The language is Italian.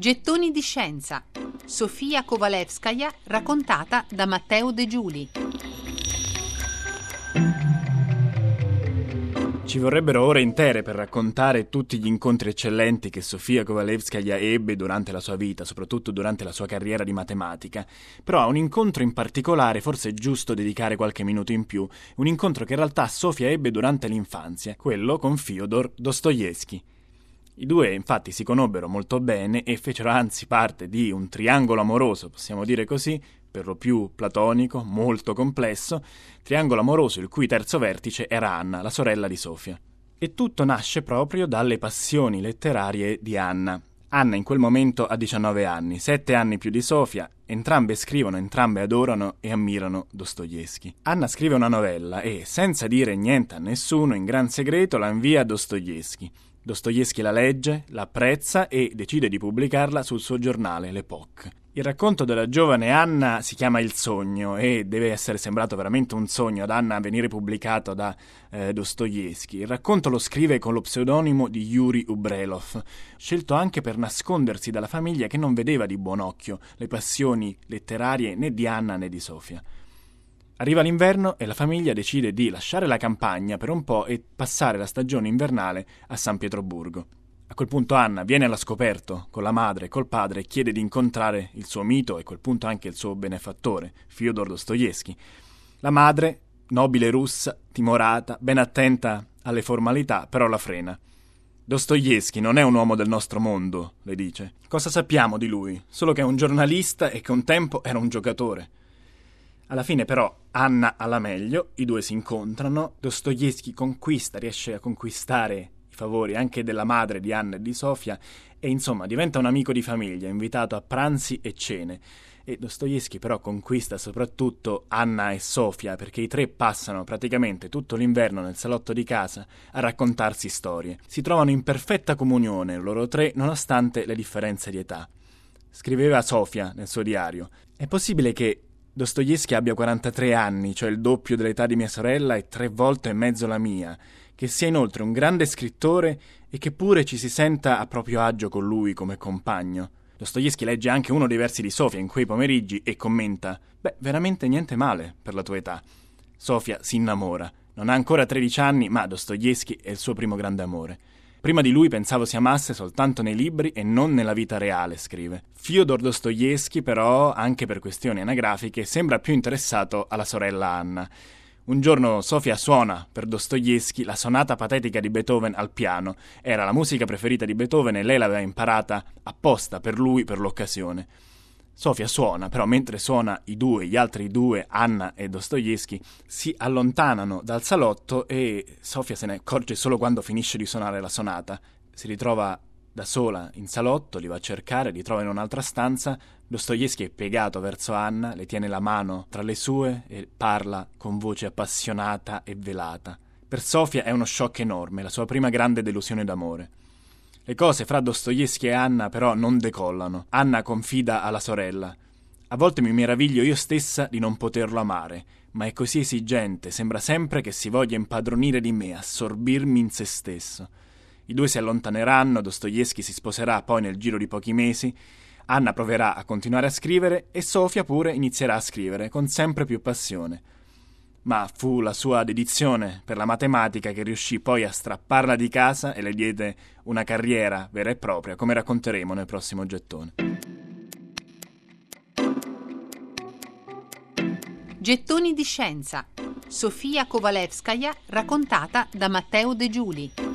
Gettoni di scienza. Sofia Kovalevskaya raccontata da Matteo De Giuli. Ci vorrebbero ore intere per raccontare tutti gli incontri eccellenti che Sofia Kovalevskaya ebbe durante la sua vita, soprattutto durante la sua carriera di matematica. Però a un incontro in particolare forse è giusto dedicare qualche minuto in più, un incontro che in realtà Sofia ebbe durante l'infanzia, quello con Fyodor Dostoevsky. I due infatti si conobbero molto bene e fecero anzi parte di un triangolo amoroso, possiamo dire così, per lo più platonico, molto complesso, triangolo amoroso il cui terzo vertice era Anna, la sorella di Sofia. E tutto nasce proprio dalle passioni letterarie di Anna. Anna in quel momento ha 19 anni, 7 anni più di Sofia, entrambe scrivono, entrambe adorano e ammirano Dostoevsky. Anna scrive una novella e, senza dire niente a nessuno, in gran segreto la invia a Dostoevsky. Dostoevsky la legge, la apprezza e decide di pubblicarla sul suo giornale, L'Epoque. Il racconto della giovane Anna si chiama Il sogno e deve essere sembrato veramente un sogno ad Anna venire pubblicato da eh, Dostoevsky. Il racconto lo scrive con lo pseudonimo di Yuri Ubrelov, scelto anche per nascondersi dalla famiglia che non vedeva di buon occhio le passioni letterarie né di Anna né di Sofia. Arriva l'inverno e la famiglia decide di lasciare la campagna per un po' e passare la stagione invernale a San Pietroburgo. A quel punto Anna viene alla scoperto con la madre e col padre e chiede di incontrare il suo mito e a quel punto anche il suo benefattore, Fyodor Dostoevsky. La madre, nobile russa, timorata, ben attenta alle formalità, però la frena. Dostoevsky non è un uomo del nostro mondo, le dice. Cosa sappiamo di lui? Solo che è un giornalista e che un tempo era un giocatore. Alla fine però Anna ha la meglio, i due si incontrano, Dostoevsky conquista, riesce a conquistare favori anche della madre di Anna e di Sofia e insomma diventa un amico di famiglia, invitato a pranzi e cene. E Dostoevsky però conquista soprattutto Anna e Sofia perché i tre passano praticamente tutto l'inverno nel salotto di casa a raccontarsi storie. Si trovano in perfetta comunione loro tre nonostante le differenze di età. Scriveva Sofia nel suo diario. È possibile che Dostoevsky abbia 43 anni, cioè il doppio dell'età di mia sorella e tre volte e mezzo la mia, che sia inoltre un grande scrittore e che pure ci si senta a proprio agio con lui come compagno. Dostoevsky legge anche uno dei versi di Sofia in quei pomeriggi e commenta: Beh, veramente niente male per la tua età. Sofia si innamora. Non ha ancora 13 anni, ma Dostoevsky è il suo primo grande amore. Prima di lui pensavo si amasse soltanto nei libri e non nella vita reale, scrive. Fyodor Dostoevsky, però, anche per questioni anagrafiche, sembra più interessato alla sorella Anna. Un giorno Sofia suona per Dostoevsky la sonata patetica di Beethoven al piano. Era la musica preferita di Beethoven e lei l'aveva imparata apposta per lui per l'occasione. Sofia suona, però mentre suona i due, gli altri due, Anna e Dostoevsky, si allontanano dal salotto e Sofia se ne accorge solo quando finisce di suonare la sonata. Si ritrova da sola in salotto, li va a cercare, li trova in un'altra stanza. Dostoevsky è piegato verso Anna, le tiene la mano tra le sue e parla con voce appassionata e velata. Per Sofia è uno shock enorme, la sua prima grande delusione d'amore. Le cose fra Dostoevsky e Anna però non decollano. Anna confida alla sorella. A volte mi meraviglio io stessa di non poterlo amare, ma è così esigente, sembra sempre che si voglia impadronire di me, assorbirmi in se stesso. I due si allontaneranno, Dostoevsky si sposerà poi nel giro di pochi mesi, Anna proverà a continuare a scrivere e Sofia pure inizierà a scrivere con sempre più passione. Ma fu la sua dedizione per la matematica che riuscì poi a strapparla di casa e le diede una carriera vera e propria, come racconteremo nel prossimo gettone. Gettoni di scienza. Sofia Kovalevskaya raccontata da Matteo De Giuli.